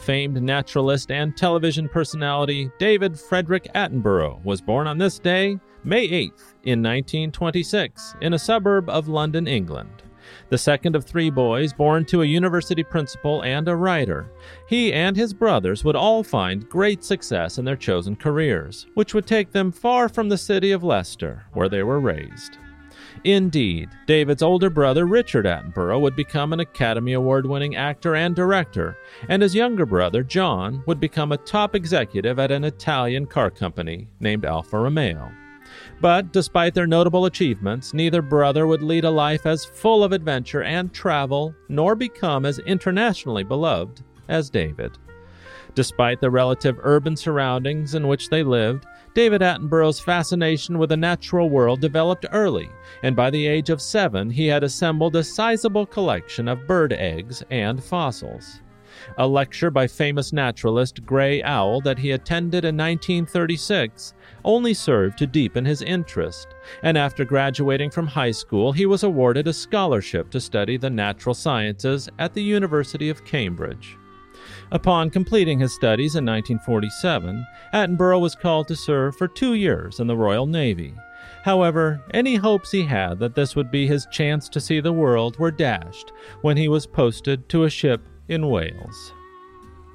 famed naturalist and television personality David Frederick Attenborough was born on this day, May 8th, in 1926, in a suburb of London, England. The second of three boys born to a university principal and a writer, he and his brothers would all find great success in their chosen careers, which would take them far from the city of Leicester, where they were raised. Indeed, David's older brother Richard Attenborough would become an Academy Award winning actor and director, and his younger brother John would become a top executive at an Italian car company named Alfa Romeo. But despite their notable achievements, neither brother would lead a life as full of adventure and travel, nor become as internationally beloved as David. Despite the relative urban surroundings in which they lived, David Attenborough's fascination with the natural world developed early, and by the age of seven, he had assembled a sizable collection of bird eggs and fossils. A lecture by famous naturalist Grey Owl that he attended in 1936 only served to deepen his interest, and after graduating from high school, he was awarded a scholarship to study the natural sciences at the University of Cambridge. Upon completing his studies in 1947, Attenborough was called to serve for two years in the Royal Navy. However, any hopes he had that this would be his chance to see the world were dashed when he was posted to a ship in Wales.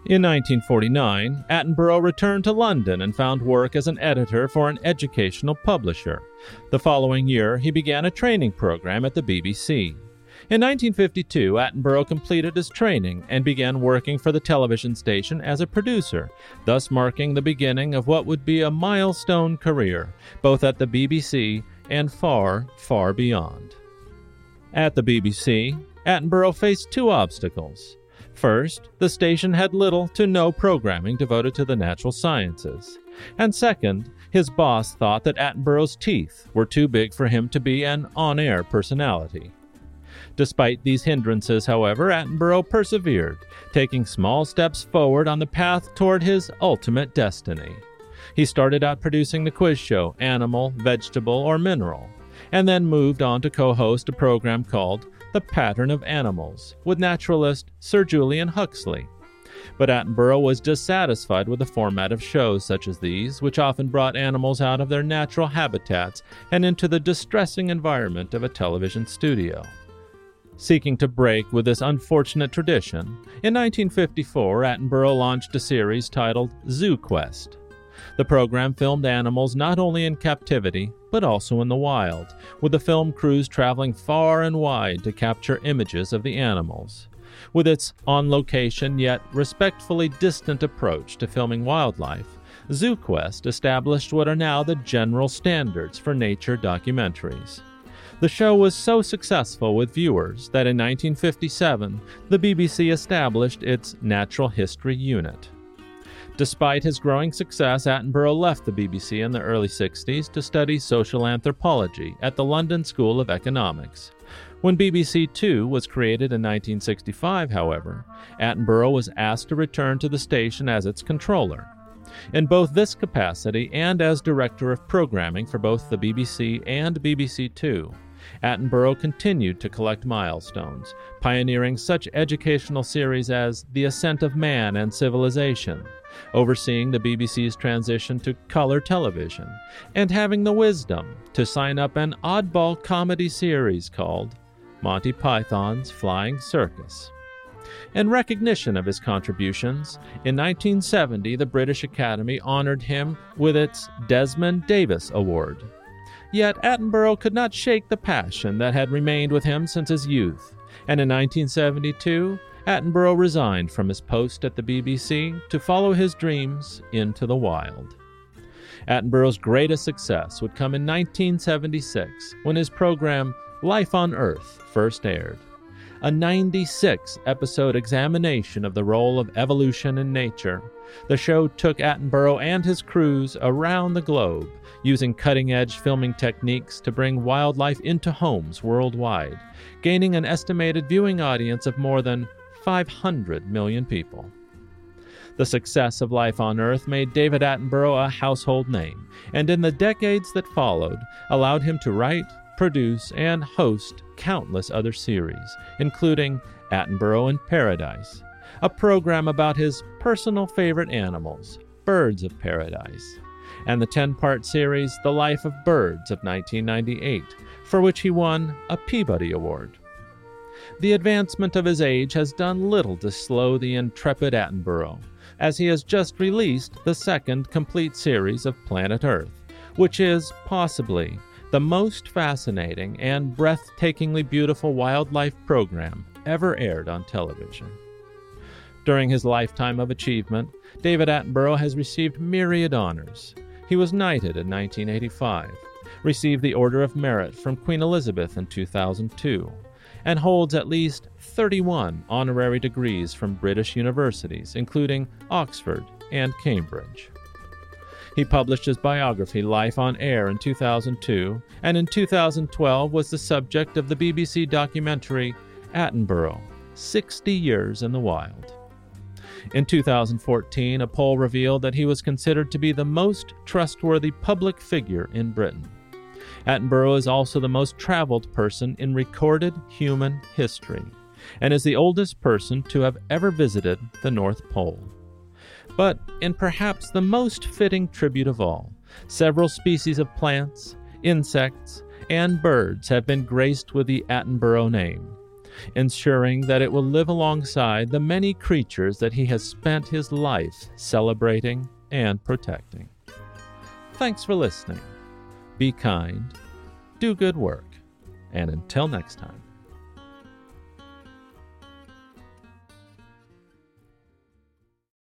In 1949, Attenborough returned to London and found work as an editor for an educational publisher. The following year, he began a training program at the BBC. In 1952, Attenborough completed his training and began working for the television station as a producer, thus marking the beginning of what would be a milestone career, both at the BBC and far, far beyond. At the BBC, Attenborough faced two obstacles. First, the station had little to no programming devoted to the natural sciences. And second, his boss thought that Attenborough's teeth were too big for him to be an on air personality. Despite these hindrances, however, Attenborough persevered, taking small steps forward on the path toward his ultimate destiny. He started out producing the quiz show Animal, Vegetable, or Mineral, and then moved on to co host a program called The Pattern of Animals with naturalist Sir Julian Huxley. But Attenborough was dissatisfied with the format of shows such as these, which often brought animals out of their natural habitats and into the distressing environment of a television studio. Seeking to break with this unfortunate tradition, in 1954 Attenborough launched a series titled Zoo Quest. The program filmed animals not only in captivity, but also in the wild, with the film crews traveling far and wide to capture images of the animals. With its on location yet respectfully distant approach to filming wildlife, ZooQuest established what are now the general standards for nature documentaries. The show was so successful with viewers that in 1957 the BBC established its Natural History Unit. Despite his growing success, Attenborough left the BBC in the early 60s to study social anthropology at the London School of Economics. When BBC Two was created in 1965, however, Attenborough was asked to return to the station as its controller. In both this capacity and as director of programming for both the BBC and BBC Two, Attenborough continued to collect milestones, pioneering such educational series as The Ascent of Man and Civilization, overseeing the BBC's transition to color television, and having the wisdom to sign up an oddball comedy series called Monty Python's Flying Circus. In recognition of his contributions, in 1970 the British Academy honored him with its Desmond Davis Award. Yet Attenborough could not shake the passion that had remained with him since his youth, and in 1972, Attenborough resigned from his post at the BBC to follow his dreams into the wild. Attenborough's greatest success would come in 1976 when his program Life on Earth first aired. A 96 episode examination of the role of evolution in nature. The show took Attenborough and his crews around the globe, using cutting edge filming techniques to bring wildlife into homes worldwide, gaining an estimated viewing audience of more than 500 million people. The success of Life on Earth made David Attenborough a household name, and in the decades that followed, allowed him to write, produce, and host countless other series, including Attenborough in Paradise, a program about his personal favorite animals, birds of paradise, and the 10 part series The Life of Birds of 1998, for which he won a Peabody Award. The advancement of his age has done little to slow the intrepid Attenborough, as he has just released the second complete series of Planet Earth, which is, possibly, the most fascinating and breathtakingly beautiful wildlife program ever aired on television. During his lifetime of achievement, David Attenborough has received myriad honors. He was knighted in 1985, received the Order of Merit from Queen Elizabeth in 2002, and holds at least 31 honorary degrees from British universities, including Oxford and Cambridge. He published his biography, Life on Air, in 2002, and in 2012 was the subject of the BBC documentary Attenborough 60 Years in the Wild. In 2014, a poll revealed that he was considered to be the most trustworthy public figure in Britain. Attenborough is also the most traveled person in recorded human history and is the oldest person to have ever visited the North Pole. But in perhaps the most fitting tribute of all, several species of plants, insects, and birds have been graced with the Attenborough name, ensuring that it will live alongside the many creatures that he has spent his life celebrating and protecting. Thanks for listening. Be kind, do good work, and until next time.